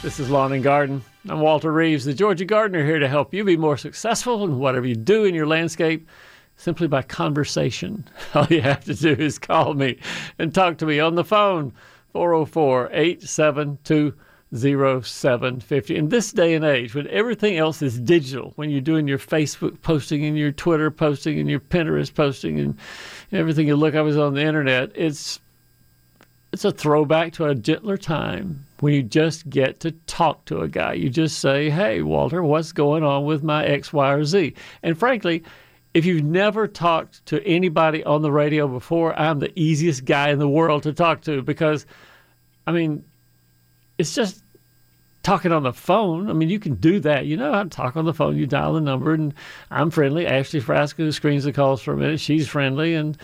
This is Lawn and Garden. I'm Walter Reeves, the Georgia Gardener, here to help you be more successful in whatever you do in your landscape simply by conversation. All you have to do is call me and talk to me on the phone, 404 872 0750. In this day and age, when everything else is digital, when you're doing your Facebook posting and your Twitter posting and your Pinterest posting and everything you look up is on the internet, it's it's a throwback to a gentler time when you just get to talk to a guy. You just say, Hey, Walter, what's going on with my X, Y, or Z? And frankly, if you've never talked to anybody on the radio before, I'm the easiest guy in the world to talk to because, I mean, it's just talking on the phone. I mean, you can do that. You know to talk on the phone. You dial the number, and I'm friendly. Ashley Frasca, who screens the calls for a minute, she's friendly, and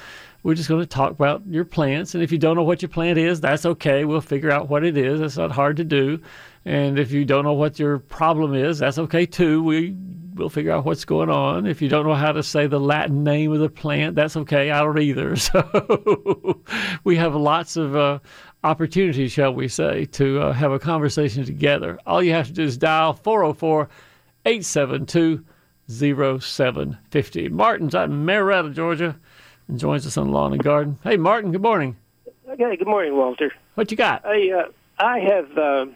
we're just going to talk about your plants. And if you don't know what your plant is, that's okay. We'll figure out what it is. It's not hard to do. And if you don't know what your problem is, that's okay too. We we'll figure out what's going on. If you don't know how to say the Latin name of the plant, that's okay. I don't either. So we have lots of uh, opportunity, shall we say, to uh, have a conversation together. All you have to do is dial 404 872 0750. Martin's out in Marietta, Georgia, and joins us on Lawn and Garden. Hey, Martin, good morning. Okay, good morning, Walter. What you got? I, uh, I have uh,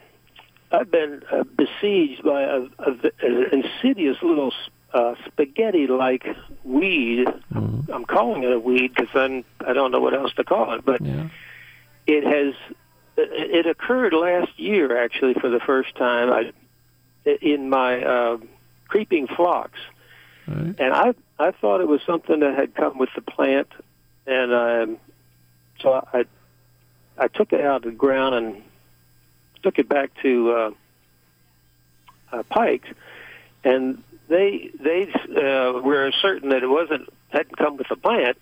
I've been uh, besieged by a, a, an insidious little uh, spaghetti-like weed. Mm-hmm. I'm calling it a weed because I'm I don't know what else to call it, but Yeah. it has it occurred last year actually for the first time I, in my uh, creeping phlox Right. and I I thought it was something that had come with the plant and um, so I I took it out of the ground and took it back to uh, uh, Pikes and they they uh, were certain that it wasn't hadn't come with the plant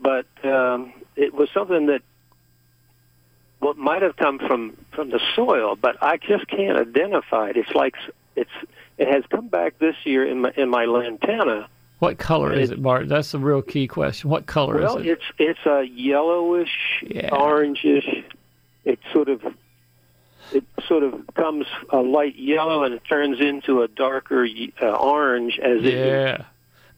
but um, it was something that what might have come from from the soil, but I just can't identify it. It's like it's it has come back this year in my in my lantana. What color is It- it, Martin? That's the real key question. What color Well, is it? Well, it's it's a yellowish, Yeah. orangish. It sort of it sort of comes a light yellow and it turns into a darker uh, orange as it Yeah.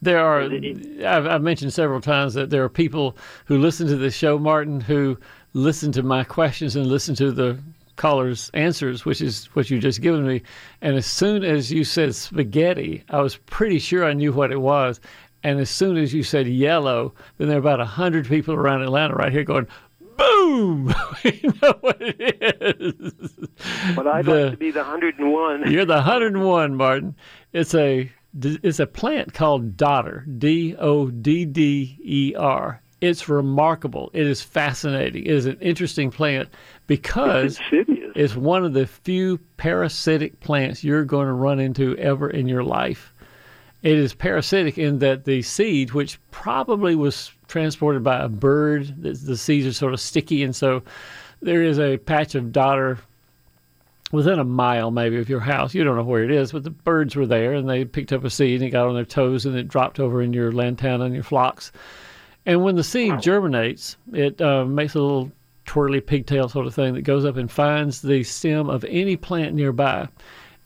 There are, it- I've, I've mentioned several times that there are people who listen to this show, Martin, who listen to my questions and listen to the callers' answers, which is what you just given me. And as soon as you said spaghetti, I was pretty sure I knew what it was. And as soon as you said yellow, then there are about 100 people around Atlanta right here going, boom! you know what it is. But I'd The- like to be the hundred and one. You're the 101, Martin. It's a it's a plant called dodder, D O D D E R. It's remarkable. It is fascinating. It is an interesting plant because Insidious. it's one of the few parasitic plants you're going to run into ever in your life. It is parasitic in that the seed, which probably was transported by a bird, the, the seeds are sort of sticky, and so there is a patch of dodder within a mile maybe of your house. You don't know where it is, but the birds were there and they picked up a seed and it got on their toes and it dropped over in your lantana and your phlox. And when the seed germinates, it uh, makes a little twirly pigtail sort of thing that goes up and finds the stem of any plant nearby.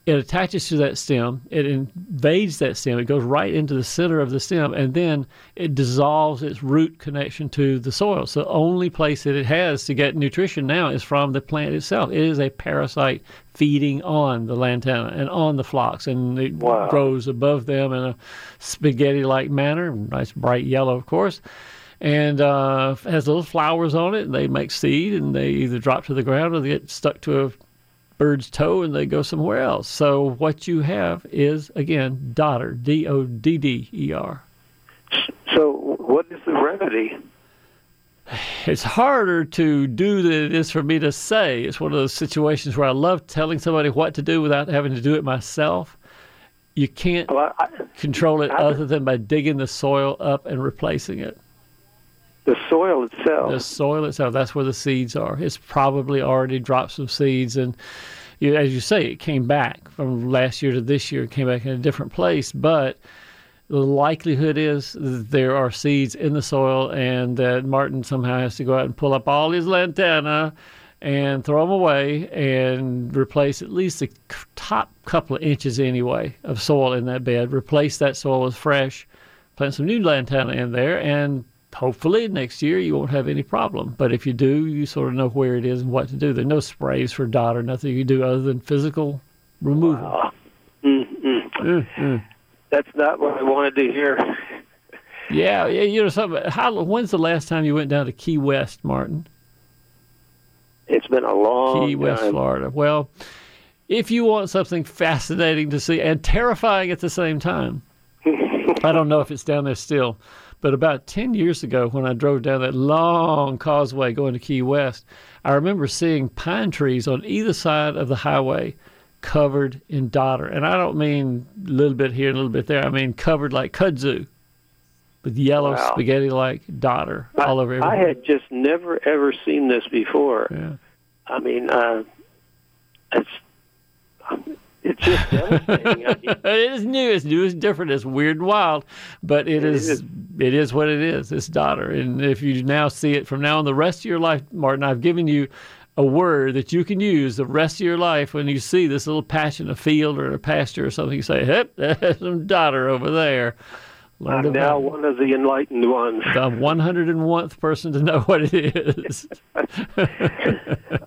It attaches to that stem, it invades that stem, it goes right into the center of the stem, and then it dissolves its root connection to the soil. So the only place that it has to get nutrition now is from the plant itself. It is a parasite feeding on the lantana and on the phlox, and it Wow. grows above them in a spaghetti-like manner, nice bright yellow, of course and uh, has little flowers on it. And they make seed, and they either drop to the ground or they get stuck to a bird's toe, and they go somewhere else. So what you have is again dodder, D O D D E R. So, what is the remedy? it's harder to do than it is for me to say. It's one of those situations where I love telling somebody what to do without having to do it myself. You can't Well, I, control it I- other than by digging the soil up and replacing it. The soil itself. The soil itself, that's where the seeds are. It's probably already dropped some seeds. And you, as you say, it came back from last year to this year, it came back in a different place. But the likelihood is there are seeds in the soil and that Martin somehow has to go out and pull up all his lantana and throw them away and replace at least the top couple of inches anyway of soil in that bed. Replace that soil with fresh, plant some new lantana in there, and hopefully next year you won't have any problem. But if you do, you sort of know where it is and what to do. There's no sprays for dodder nothing you do other than physical removal. Wow. Mm-mm. Mm, mm. That's not what I wanted to hear. Yeah, yeah, you know something. How? When's the last time you went down to Key West, Martin? It's been a long Key West, time. Florida. Well, if you want something fascinating to see and terrifying at the same time, I don't know if it's down there still, but about 10 years ago when I drove down that long causeway going to Key West, I remember seeing pine trees on either side of the highway covered in dodder. And I don't mean a little bit here and a little bit there, I mean covered like kudzu with yellow Wow. spaghetti like dodder all over it. I had just never ever seen this before. Yeah. I mean, uh, it's it's just devastating. I mean, it is new. It's new. It's different. It's weird and wild, but it It is, is. It is what it is. It's dodder, and if you now see it from now on the rest of your life, Martin, I've given you a word that you can use the rest of your life when you see this little patch in a field or in a pasture or something. You say, "Hep, there's some dodder over there." Learn I'm now one of the enlightened ones. the 101th person to know what it is.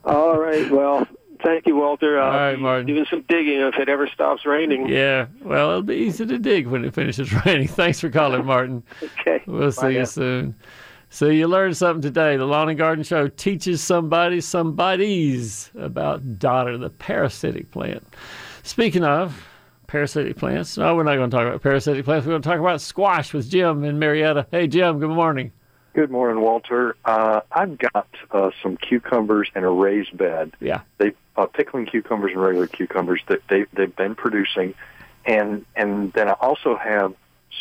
All right. Well, thank you, Walter. I'll All right, Martin. Doing some digging if it ever stops raining. yeah, well, it'll be easy to dig when it finishes raining. Thanks for calling, Martin. Okay. We'll Bye see you now. soon. So you learned something today. The Lawn and Garden Show teaches somebody, somebody's about dodder, the parasitic plant. Speaking of parasitic plants, no, we're not going to talk about parasitic plants. We're going to talk about squash with Jim and Marietta. Hey, Jim. Good morning. Good morning, Walter. Uh, I've got uh, some cucumbers in a raised bed. Yeah. They uh, pickling cucumbers and regular cucumbers that they they've been producing, and and then I also have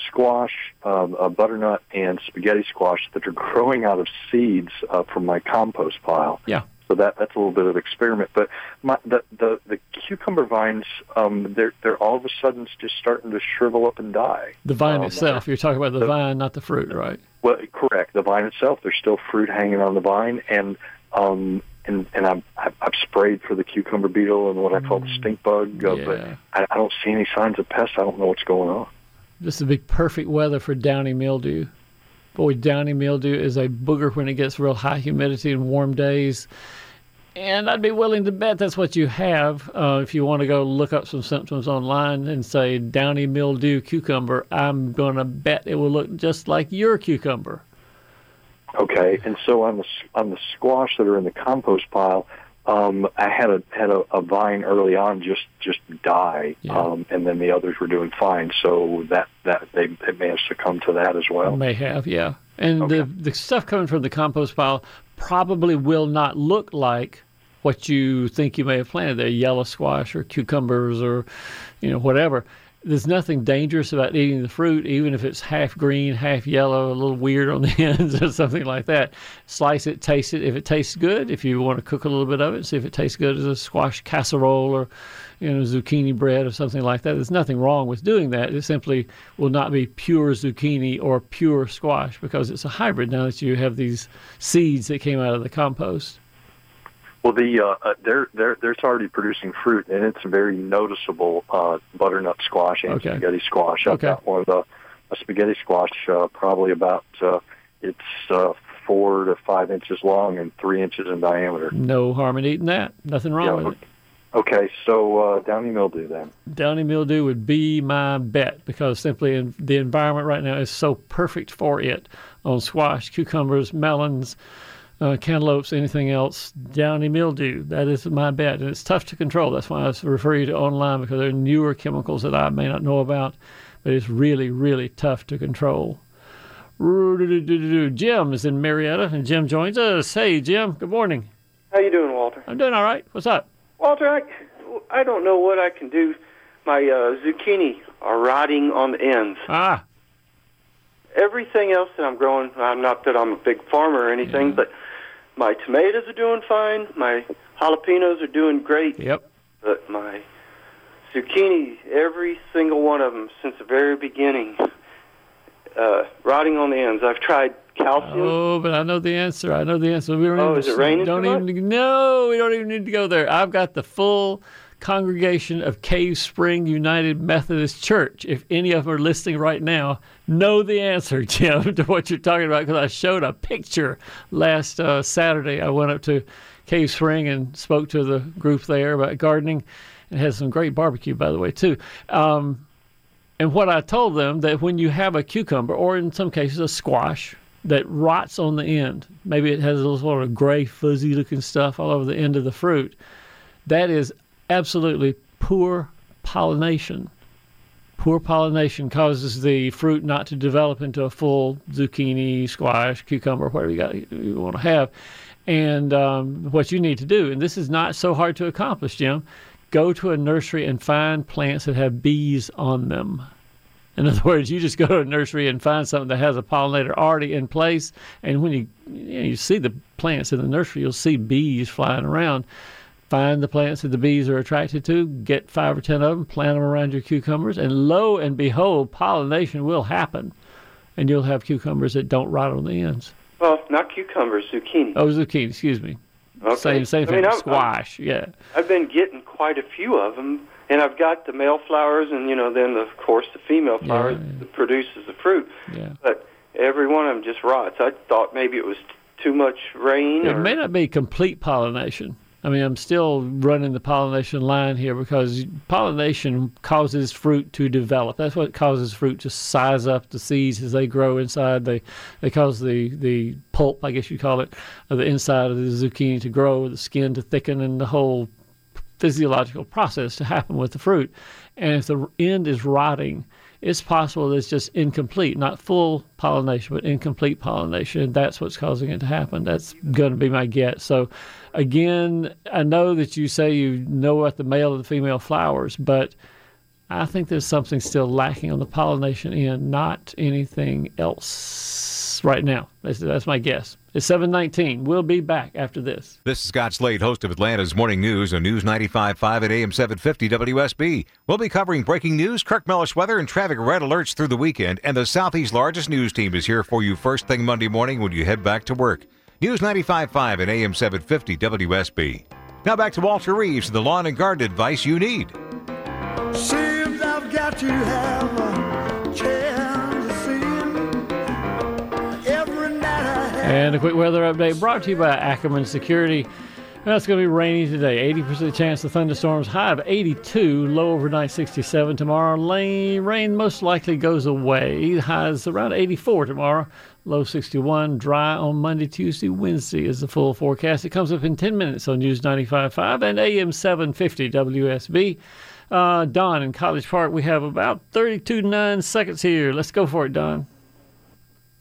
squash, um, uh, butternut, and spaghetti squash that are growing out of seeds uh, from my compost pile. Yeah. So that that's a little bit of experiment. But my, the the the cucumber vines, um, they're they're all of a sudden just starting to shrivel up and die. The vine Um, itself. You're talking about the vine, not the fruit, right? Well, correct. The vine itself, there's still fruit hanging on the vine, and um, and and I've, I've I've sprayed for the cucumber beetle and what I call the stink bug, uh, but I, I don't see any signs of pests. I don't know what's going on. This would be perfect weather for downy mildew. Boy, downy mildew is a booger when it gets real high humidity and warm days. And I'd be willing to bet that's what you have. Uh, if you want to go look up some symptoms online and say downy mildew cucumber, I'm going to bet it will look just like your cucumber. Okay, and so on the on the squash that are in the compost pile, um, I had a had a, a vine early on just just die, Yeah. um, and then the others were doing fine. So that that they, they may have succumbed to that as well. May have, yeah. And Okay. the the stuff coming from the compost pile probably will not look like what you think you may have planted there, yellow squash or cucumbers or you know whatever. There's nothing dangerous about eating the fruit, even if it's half green, half yellow, a little weird on the ends or something like that. Slice it, taste it. If it tastes good, if you want to cook a little bit of it, see if it tastes good as a squash casserole or you know zucchini bread or something like that. There's nothing wrong with doing that. It simply will not be pure zucchini or pure squash because it's a hybrid now that you have these seeds that came out of the compost. Well, the uh, uh, they're they're they're already producing fruit, and it's a very noticeable uh, butternut squash and Okay. spaghetti squash. I've Okay. got one of the a spaghetti squash, uh, probably about uh, it's uh, four to five inches long and three inches in diameter. No harm in eating that. Nothing wrong Yeah, with it. Okay, so uh, downy mildew then. Downy mildew would be my bet because simply in, the environment right now is so perfect for it on squash, cucumbers, melons, uh, cantaloupes, anything else. Downy mildew, that is my bet. And it's tough to control. That's why I refer you to online because there are newer chemicals that I may not know about, but it's really, really tough to control. Jim is in Marietta, and Jim joins us. Hey, Jim. Good morning. How you doing, Walter? I'm doing all right. What's up? Walter, I, I don't know what I can do. My uh, zucchini are rotting on the ends. Ah, Everything else that I'm growing, I'm not that I'm a big farmer or anything, but my tomatoes are doing fine. My jalapenos are doing great. yep. But my zucchini, every single one of them since the very beginning, uh, rotting on the ends. I've tried calcium. Oh, but I know the answer. I know the answer. We don't Oh, even, is it raining Don't even. No, we don't even need to go there. I've got the full congregation of Cave Spring United Methodist Church. If any of them are listening right now, know the answer, Jim, to what you're talking about because I showed a picture last uh, Saturday. I went up to Cave Spring and spoke to the group there about gardening, and had some great barbecue, by the way, too. Um, and what I told them that when you have a cucumber, or in some cases a squash, that rots on the end, maybe it has a little sort of gray, fuzzy looking stuff all over the end of the fruit, that is absolutely poor pollination. Poor pollination causes the fruit not to develop into a full zucchini, squash, cucumber, whatever you got you want to have. And um, what you need to do, and this is not so hard to accomplish, Jim, go to a nursery and find plants that have bees on them. In other words, you just go to a nursery and find something that has a pollinator already in place, and when you you, know, you see the plants in the nursery, you'll see bees flying around. Find the plants that the bees are attracted to, get five or ten of them, plant them around your cucumbers, and lo and behold, pollination will happen, and you'll have cucumbers that don't rot on the ends. Well, not cucumbers, zucchini. Oh, zucchini, excuse me. Okay. Same, same I thing. mean, I'm- I'm- Squash, yeah. I've been getting quite a few of them, and I've got the male flowers, and you know, then of course the female Yeah, flower yeah. that produces the fruit. Yeah. But every one of them just rots. I thought maybe it was t- too much rain. It or, may not be complete pollination. I mean, I'm still running the pollination line here because pollination causes fruit to develop. That's what causes fruit to size up. The seeds as they grow inside, they they cause the the pulp, I guess you call it, of the inside of the zucchini to grow, the skin to thicken, and the whole physiological process to happen with the fruit. And if the end is rotting, it's possible that it's just incomplete, not full pollination, but incomplete pollination. And that's what's causing it to happen. That's going to be my guess. So, again, I know that you say you know what the male and the female flowers, but I think there's something still lacking on the pollination end, not anything else right now. That's, that's my guess. It's 719. We'll be back after this. This is Scott Slade, host of Atlanta's Morning News on News 95.5 at AM 750 WSB. We'll be covering breaking news, Kirk Mellish weather, and traffic red alerts through the weekend. And the Southeast's largest news team is here for you first thing Monday morning when you head back to work. News 95.5 at AM 750 WSB. Now back to Walter Reeves, the lawn and garden advice you need. Seems I've got to have a And a quick weather update brought to you by Ackerman Security. Well, it's going to be rainy today. 80% chance of thunderstorms, high of 82, low overnight 67 tomorrow. Rain, rain most likely goes away. Highs around 84 tomorrow, low 61. Dry on Monday, Tuesday, Wednesday is the full forecast. It comes up in 10 minutes on News 95.5 and AM 750 WSB. Uh, Don in College Park, we have about 32 9 seconds here. Let's go for it, Don.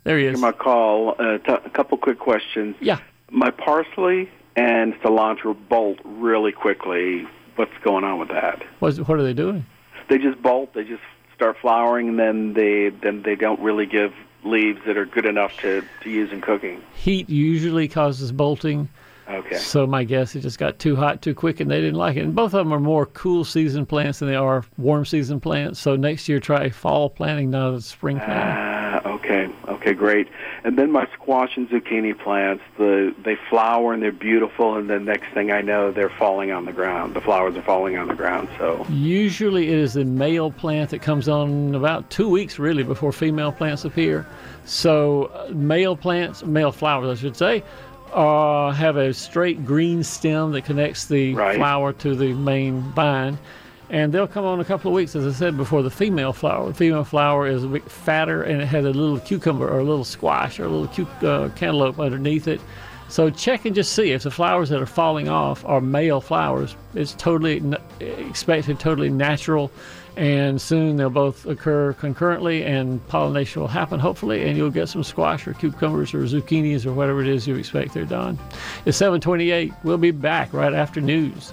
There he is. my call. Uh, t- a couple quick questions. Yeah. My parsley and cilantro bolt really quickly. What's going on with that? What's, what are they doing? They just bolt. They just start flowering, and then they then they don't really give leaves that are good enough to, to use in cooking. Heat usually causes bolting. Okay. So my guess it just got too hot too quick and they didn't like it. And both of them are more cool season plants than they are warm season plants. So next year try fall planting, not spring planting. Ah, okay. Okay, great. And then my squash and zucchini plants, the they flower and they're beautiful, and then next thing I know, they're falling on the ground. The flowers are falling on the ground. So Usually it is the male plant that comes on about two weeks really before female plants appear. So uh, male plants, male flowers I should say, uh, have a straight green stem that connects the Right. flower to the main vine. And they'll come on a couple of weeks, as I said before, the female flower. The female flower is a bit fatter and it has a little cucumber or a little squash or a little cu- uh, cantaloupe underneath it. So check and just see if the flowers that are falling off are male flowers. It's totally n- expected totally natural. And soon they'll both occur concurrently, and pollination will happen, hopefully, and you'll get some squash or cucumbers or zucchinis or whatever it is you expect there, Don. It's 728. We'll be back right after news.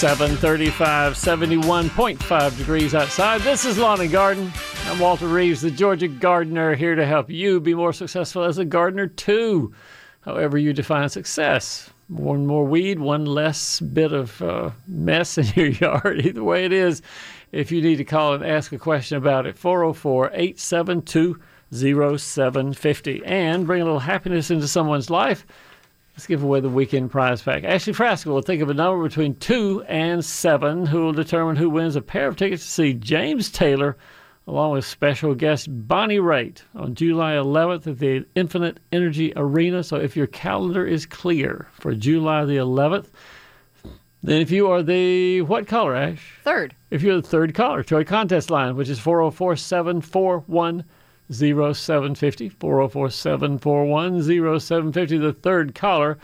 735, 71.5 degrees outside. This is Lawn and Garden. I'm Walter Reeves, the Georgia gardener, here to help you be more successful as a gardener, too. However, you define success. One more weed, one less bit of uh, mess in your yard. Either way it is, if you need to call and ask a question about it, 404 872 0750. And bring a little happiness into someone's life. Let's give away the weekend prize pack. Ashley Frasca will think of a number between 2 and 7 who will determine who wins a pair of tickets to see James Taylor along with special guest Bonnie Raitt on July 11th at the Infinite Energy Arena. So if your calendar is clear for July the 11th, then if you are the what color, Ash? Third. If you're the third caller to our contest line, which is 404 741 0750, 404 741 0750, the third caller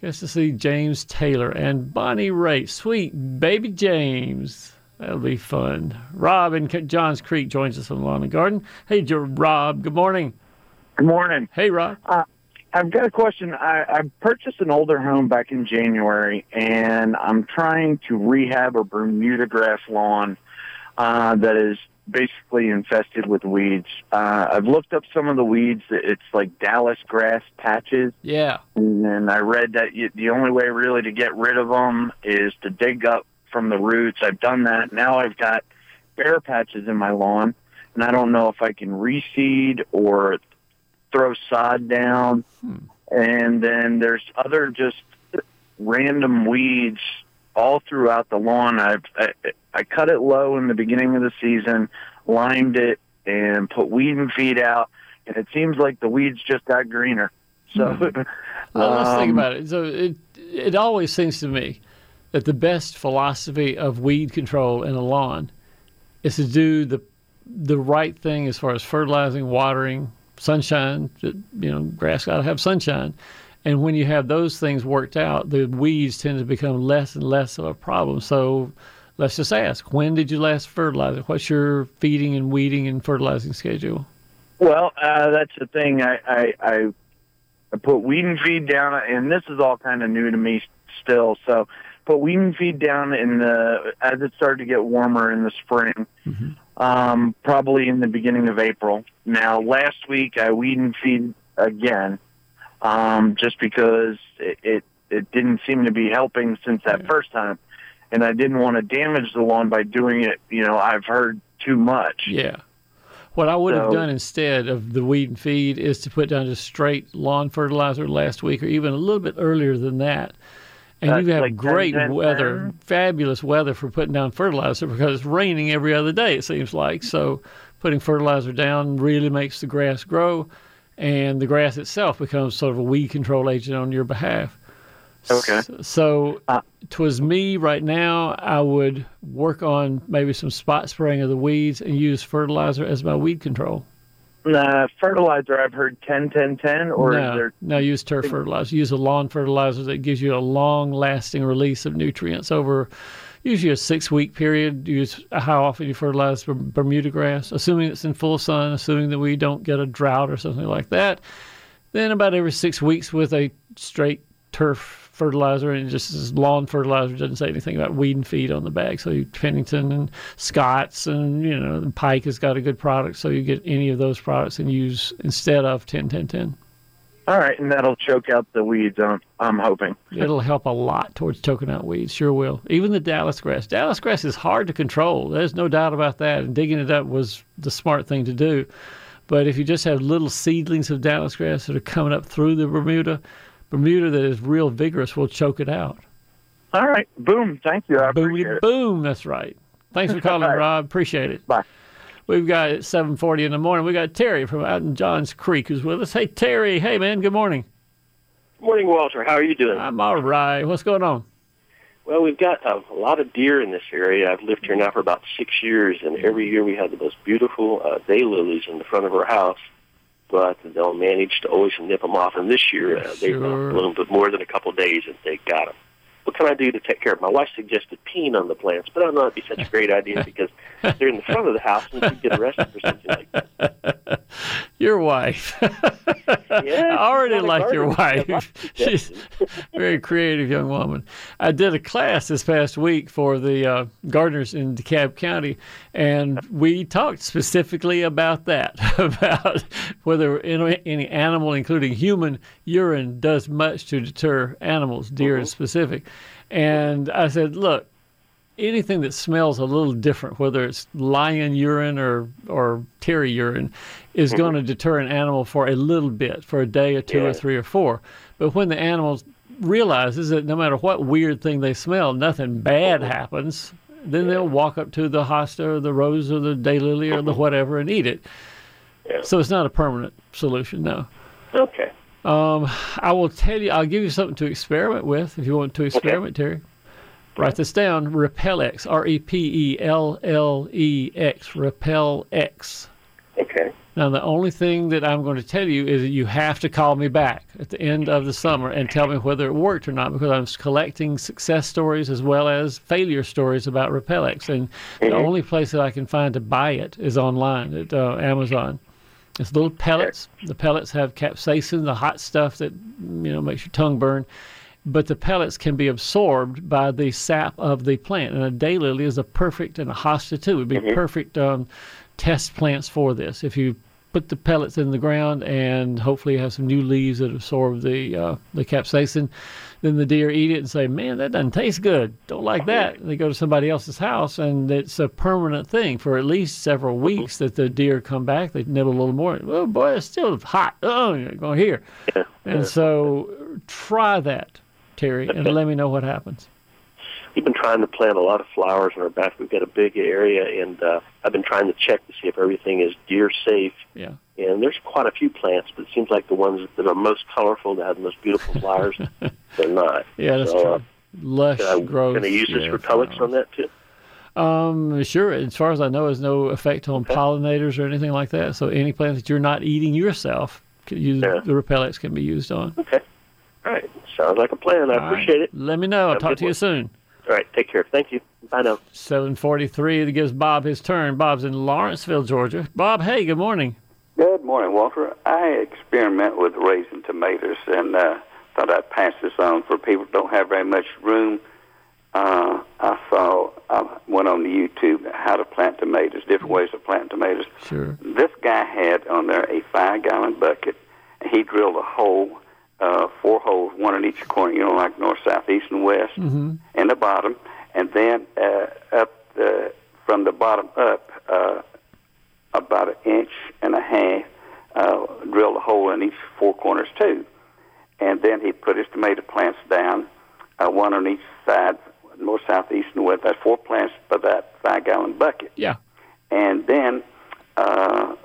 gets to see James Taylor and Bonnie Raitt. Sweet baby James. That'll be fun. Rob in Johns Creek joins us on Lawn and Garden. Hey, Rob. Good morning. Good morning. Hey, Rob. Uh, I've got a question. I, I purchased an older home back in January, and I'm trying to rehab a Bermuda grass lawn uh, that is basically infested with weeds. Uh, I've looked up some of the weeds. It's like Dallas grass patches, Yeah. and I read that you, the only way really to get rid of them is to dig up from the roots. I've done that. Now I've got bare patches in my lawn, and I don't know if I can reseed or throw sod down. And then there's other just random weeds all throughout the lawn. I've I, I cut it low in the beginning of the season, limed it, and put weed and feed out, and it seems like the weeds just got greener. So, Well, let's think um, about it. So it it always seems to me that the best philosophy of weed control in a lawn is to do the the right thing as far as fertilizing, watering, sunshine. You know, grass got to have sunshine. And when you have those things worked out, the weeds tend to become less and less of a problem. So let's just ask, when did you last fertilize it? What's your feeding and weeding and fertilizing schedule? Well, uh, that's the thing. I, I, I, I put weed and feed down, and this is all kind of new to me still. So, put weed and feed down in the as it started to get warmer in the spring, um, probably in the beginning of April. Now, last week I weed and feed again, um, just because it, it it didn't seem to be helping since that first time, and I didn't want to damage the lawn by doing it. You know, I've heard too much. Yeah. What I would have done instead of the weed and feed is to put down just straight lawn fertilizer last week or even a little bit earlier than that. And you have like great 10, weather, 10. fabulous fabulous weather for putting down fertilizer because it's raining every other day, it seems like. So putting fertilizer down really makes the grass grow and the grass itself becomes sort of a weed control agent on your behalf. Okay. So, Uh, twas me right now. I would work on maybe some spot spraying of the weeds and use fertilizer as my weed control. Uh, fertilizer, I've heard 10, 10, 10, or no, is there no, use turf fertilizer. Use a lawn fertilizer that gives you a long-lasting release of nutrients over usually a six-week period. Use how often you fertilize Bermuda grass, assuming it's in full sun, assuming that we don't get a drought or something like that. Then about every six weeks with a straight turf fertilizer and just as lawn fertilizer doesn't say anything about weed and feed on the bag. So you, Pennington and Scott's and you know Pike has got a good product, so you get any of those products and use instead of 10 10 10. All right, and that'll choke out the weeds. I'm, I'm hoping. It'll help a lot towards choking out weeds. Sure will. Even the Dallas grass. Dallas grass is hard to control. There's no doubt about that. And digging it up was the smart thing to do. But if you just have little seedlings of Dallas grass that are coming up through the Bermuda, Bermuda that is real vigorous will choke it out. All right, boom. Thank you. I Boom, appreciate it. boom. That's right. Thanks for calling, All right. Rob. Appreciate it. Bye. We've got at 7:40 in the morning. We got Terry from out in Johns Creek who's with us. Hey Terry, hey man, good morning. Good Morning, Walter. How are you doing? I'm all right. What's going on? Well, we've got a, a lot of deer in this area. I've lived here now for about six years, and every year we have the most beautiful uh, daylilies in the front of our house. But they'll manage to always nip them off. And this year, uh, they've Sure. a little bit more than a couple of days, and they got them. What can I do to take care of? My wife suggested peeing on the plants, but I don't know it'd be such a great idea because they're in the front of the house and you get arrested for something like that. Your wife. Yeah, I already she's not a like your gardener. She has wife. She's a very creative young woman. I did a class this past week for the uh, gardeners in DeKalb County, and we talked specifically about that about whether any, any animal, including human urine, does much to deter animals, deer in specific. And I said, look, anything that smells a little different, whether it's lion urine or or Terry urine, is mm-hmm. going to deter an animal for a little bit, for a day or two or three or four. But when the animal realizes that no matter what weird thing they smell, nothing bad mm-hmm. happens, then they'll walk up to the hosta or the rose or the daylily or the mm-hmm. whatever and eat it. Yeah. So it's not a permanent solution, no. Okay. Um, I will tell you, I'll give you something to experiment with if you want to experiment, Terry. Write this down Repellex, R E P E L L E X, Repellex. Okay. Now, the only thing that I'm going to tell you is that you have to call me back at the end of the summer and tell me whether it worked or not because I'm collecting success stories as well as failure stories about Repellex. And the only place that I can find to buy it is online at uh, Amazon. It's little pellets. The pellets have capsaicin, the hot stuff that you know makes your tongue burn. But the pellets can be absorbed by the sap of the plant, and a daylily is a perfect, and a hosta too would be perfect um, test plants for this. If you put the pellets in the ground and hopefully have some new leaves that absorb the uh, the capsaicin, then the deer eat it and say, "Man, that doesn't taste good. Don't like that." And they go to somebody else's house, and it's a permanent thing for at least several weeks. That the deer come back, they nibble a little more. Oh boy, it's still hot. Oh, you're going here. And so try that, Terry, and let me know what happens. We've been trying to plant a lot of flowers in our back. We've got a big area, and uh, I've been trying to check to see if everything is deer safe. Yeah. And there's quite a few plants, but it seems like the ones that are most colorful, that have the most beautiful flowers, they're not. Yeah, that's so, uh, true. Lush Can I, growth. can I use this yeah, flowers. on that too? Um, sure. As far as I know, there's no effect on pollinators or anything like that. So any plant that you're not eating yourself, can use Yeah. the Repellex can be used on. Okay. All right. Sounds like a plan. I All right. appreciate it. Let me know. I'll Have talk to you soon. All right. Take care. Thank you. Bye now. 743 that gives Bob his turn. Bob's in Lawrenceville, Georgia. Bob, hey, good morning. Good morning, Walter. I experiment with raising tomatoes and uh, thought I'd pass this on for people who don't have very much room. Uh, I saw, I went on to YouTube how to plant tomatoes, different ways of planting tomatoes. Sure. This guy had on there a five gallon bucket, he drilled a hole, uh, four holes, one in each corner, you know, like north, south, east, and west, Mm-hmm. and the bottom, and then uh, up the, from the bottom up, uh, about an inch and a half, uh, drilled a hole in each four corners too. And then he put his tomato plants down, uh, one on each side, north, south, east, and west. That's four plants for that five gallon bucket. Yeah. And then uh,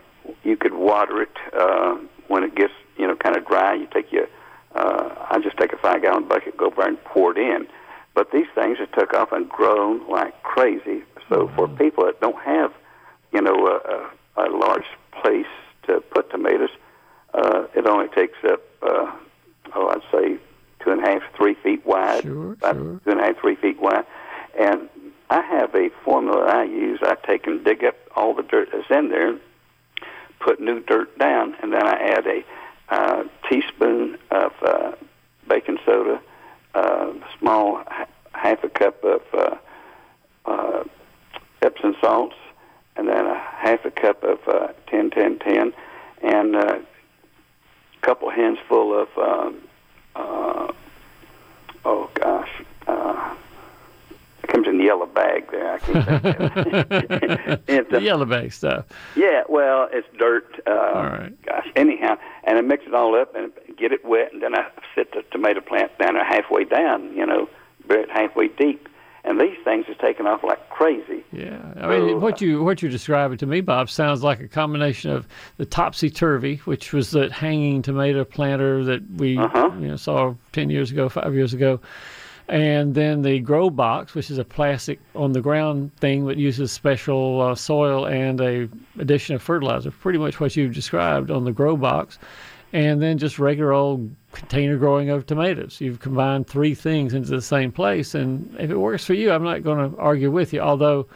you could water it uh, when it gets, you know, kind of dry. You take your, uh, I just take a five gallon bucket, go over and pour it in. But these things have took off and grown like crazy. So for people that don't have, you know, a, a, a large place to put tomatoes, uh, it only takes up, uh, oh, I'd say two and a half, three feet wide, Sure, about sure. two and a half, three feet wide. And I have a formula I use. I take and dig up all the dirt that's in there, put new dirt down, and then I add a uh, teaspoon of uh, baking soda, uh, small h- half a cup of uh, uh, Epsom salts, and then a half a cup of uh, 10 10 10, and uh, a couple hands full of, um, uh, oh gosh, uh, it comes in the yellow bag there. I can't think of it. It's The a- yellow bag stuff. yeah, well, it's dirt. Uh, All right. Gosh, anyhow, and I mix it all up and get it wet, and then I set the tomato plant down there halfway down, you know, bury it halfway deep. And these things have taking off like crazy. Yeah, I mean, So, what you what you're describing to me, Bob, sounds like a combination of the topsy turvy, which was that hanging tomato planter that we Uh-huh. you know saw ten years ago, five years ago, and then the grow box, which is a plastic on the ground thing that uses special uh, soil and a addition of fertilizer. Pretty much what you've described on the grow box, and then just regular old container growing of tomatoes. You've combined three things into the same place, and if it works for you, I'm not going to argue with you. Although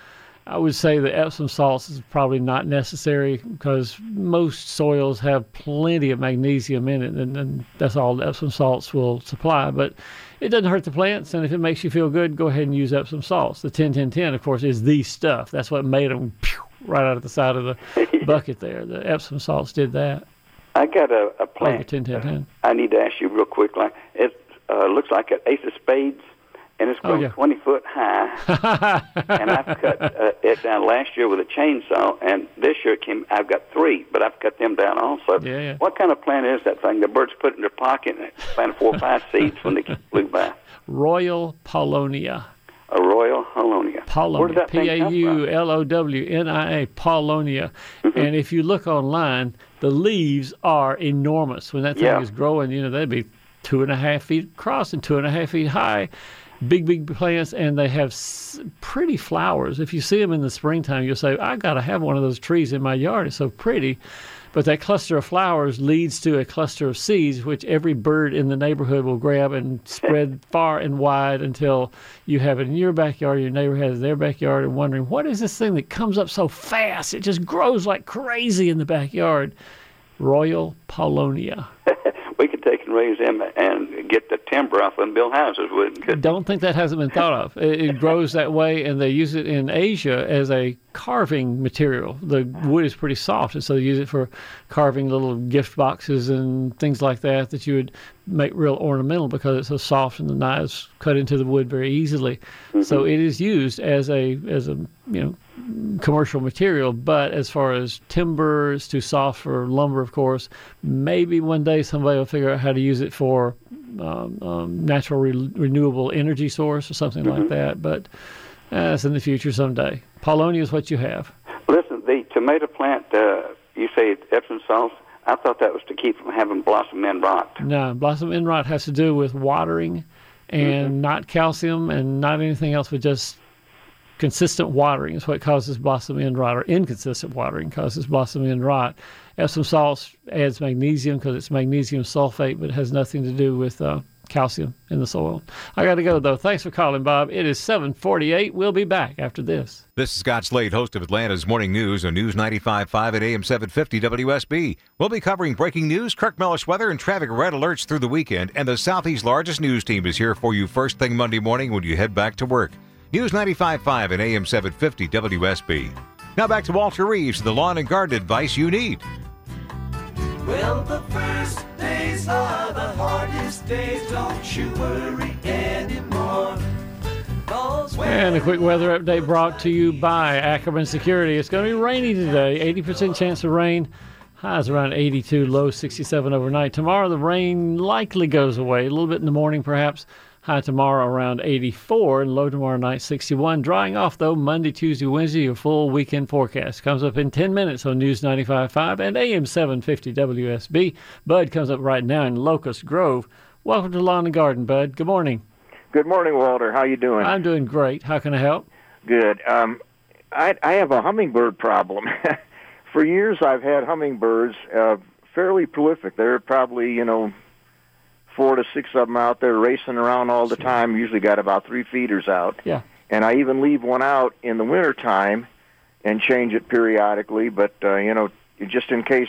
I would say the Epsom salts is probably not necessary because most soils have plenty of magnesium in it, and, and that's all the Epsom salts will supply. But it doesn't hurt the plants, and if it makes you feel good, go ahead and use Epsom salts. The 10 10 10, of course, is the stuff. That's what made them pew, right out of the side of the bucket there. The Epsom salts did that. I got a, a plant. 10 10 10. I need to ask you real quick. Like it uh, looks like an ace of spades, and it's Oh, yeah. 20 foot high. and I've cut uh, it down last year with a chainsaw, and this year it came. I've got three, but I've cut them down also. Yeah, yeah. What kind of plant is that thing? The birds put in their pocket and planted four or five seeds when they flew by. Royal Paulownia. A royal Paulownia. Where Paulownia. did that thing A U? L O W N I A. Paulownia. Mm-hmm. And if you look online, the leaves are enormous. When that thing Yeah. is growing, you know, they'd be two and a half feet across and two and a half feet high. Big, big plants, and they have s- pretty flowers. If you see them in the springtime, you'll say, I got to have one of those trees in my yard. It's so pretty. But that cluster of flowers leads to a cluster of seeds, which every bird in the neighborhood will grab and spread far and wide until you have it in your backyard, your neighbor has it in their backyard, and wondering, what is this thing that comes up so fast? It just grows like crazy in the backyard. Royal Paulownia. we could take and raise them and get the timber off and build houses with. couldn't Don't think that hasn't been thought of. It, it grows that way, and they use it in Asia as a carving material. The wood is pretty soft, and so they use it for carving little gift boxes and things like that that you would make real ornamental because it's so soft and the knives cut into the wood very easily. Mm-hmm. So it is used as a as a you know commercial material, but as far as timber, it's too soft for lumber, of course. Maybe one day somebody will figure out how to use it for um, um, natural re- renewable energy source or something like that. But uh, that's in the future someday. Paulownia is what you have. Listen, the tomato plant, uh, you say Epsom salts. I thought that was to keep from having blossom end rot. No, blossom end rot has to do with watering and not calcium and not anything else, but just consistent watering is what causes blossom end rot, or inconsistent watering causes blossom end rot. Epsom salts adds magnesium because it's magnesium sulfate, but it has nothing to do with uh, calcium in the soil. I got to go though. Thanks for calling, Bob. It is 7:48. We'll be back after this. This is Scott Slade, host of Atlanta's Morning News on News 95.5 at AM 750 WSB. We'll be covering breaking news, Kirk Mellish weather, and traffic red alerts through the weekend. And the Southeast's largest news team is here for you first thing Monday morning when you head back to work. News 95.5 and AM 750 WSB. Now back to Walter Reeves, the lawn and garden advice you need. Well, the first days are the hardest days. Don't you worry anymore. And a quick weather update brought to you by Ackerman Security. It's going to be rainy today, 80% chance of rain. Highs around 82, low 67 overnight. Tomorrow, the rain likely goes away, a little bit in the morning perhaps. High tomorrow around 84 and low tomorrow night 61. Drying off though Monday, Tuesday, Wednesday. Your full weekend forecast comes up in 10 minutes on News 95.5 and AM 750 WSB. Bud comes up right now in Locust Grove. Welcome to Lawn and Garden, Bud. Good morning. Good morning, Walter. How you doing? I'm doing great. How can I help? Good. Um, I, I have a hummingbird problem. For years, I've had hummingbirds, uh, fairly prolific. They're probably you know four to six of them out there racing around all the time. Usually got about three feeders out. Yeah. And I even leave one out in the winter time and change it periodically. But uh, you know, just in case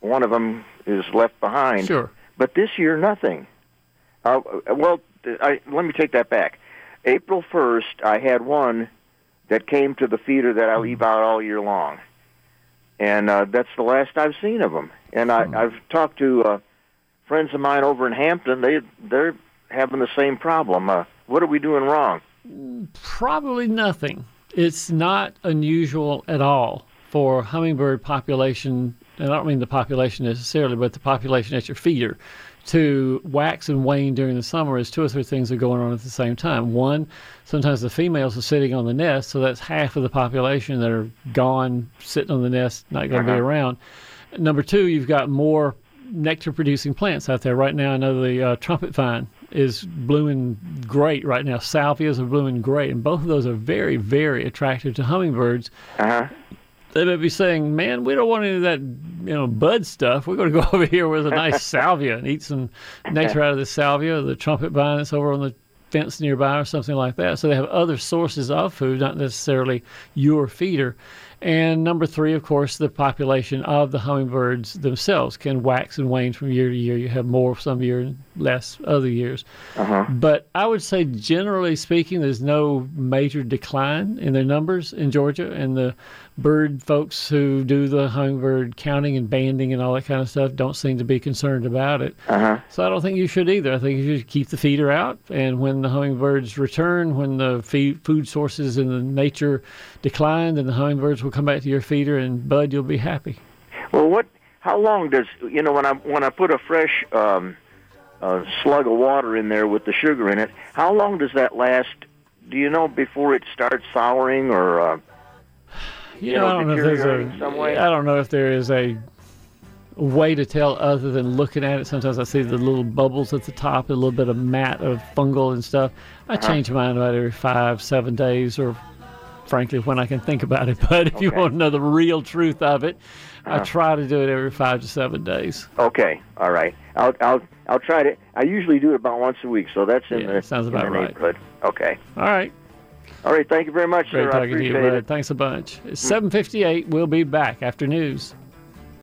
one of them is left behind. Sure. But this year, nothing. Uh, well, I, let me take that back. April 1st, I had one that came to the feeder that I leave out all year long. And uh, that's the last I've seen of them. And I, I've talked to uh, friends of mine over in Hampton. They they're having the same problem. Uh, what are we doing wrong? Probably nothing. It's not unusual at all for hummingbird population, and I don't mean the population necessarily, but the population at your feeder to wax and wane during the summer is two or three things are going on at the same time. One, sometimes the females are sitting on the nest, so that's half of the population that are gone, sitting on the nest, not going to be Uh-huh. around. Number two, you've got more nectar producing plants out there. Right now, I know the uh, trumpet vine is blooming great right now. Salvias are blooming great, and both of those are very, very attractive to hummingbirds. Uh-huh. They may be saying, "Man, we don't want any of that, you know, bud stuff. We're going to go over here with a nice salvia and eat some nectar out of the salvia, the trumpet vine that's over on the fence nearby, or something like that." So they have other sources of food, not necessarily your feeder. And number three, of course, the population of the hummingbirds themselves can wax and wane from year to year. You have more some year and less other years. Uh-huh. But I would say, generally speaking, there's no major decline in their numbers in Georgia. And the bird folks who do the hummingbird counting and banding and all that kind of stuff don't seem to be concerned about it. Uh-huh. So I don't think you should either. I think you should keep the feeder out. And when the hummingbirds return, when the feed, food sources in the nature decline, then the hummingbirds will come back to your feeder, and bud, you'll be happy. Well, what? How long does you know when I when I put a fresh um, uh, slug of water in there with the sugar in it? How long does that last? Do you know before it starts souring or? Uh, You know, I don't know if there's a. some way? I don't know if there is a way to tell other than looking at it. Sometimes I see the little bubbles at the top, a little bit of mat of fungal and stuff. I Uh-huh. change mine about every five, seven days, or frankly when I can think about it. But if you want to know the real truth of it, I Uh-huh. try to do it every five to seven days. Okay, all right. I'll I'll I'll try to. I usually do it about once a week, so that's in Yeah, the sounds in about the right. Okay. All right. All right. Thank you very much, Great sir. I talking to you, bud. it. Thanks a bunch. Hmm. It's 7:58. We'll be back after news.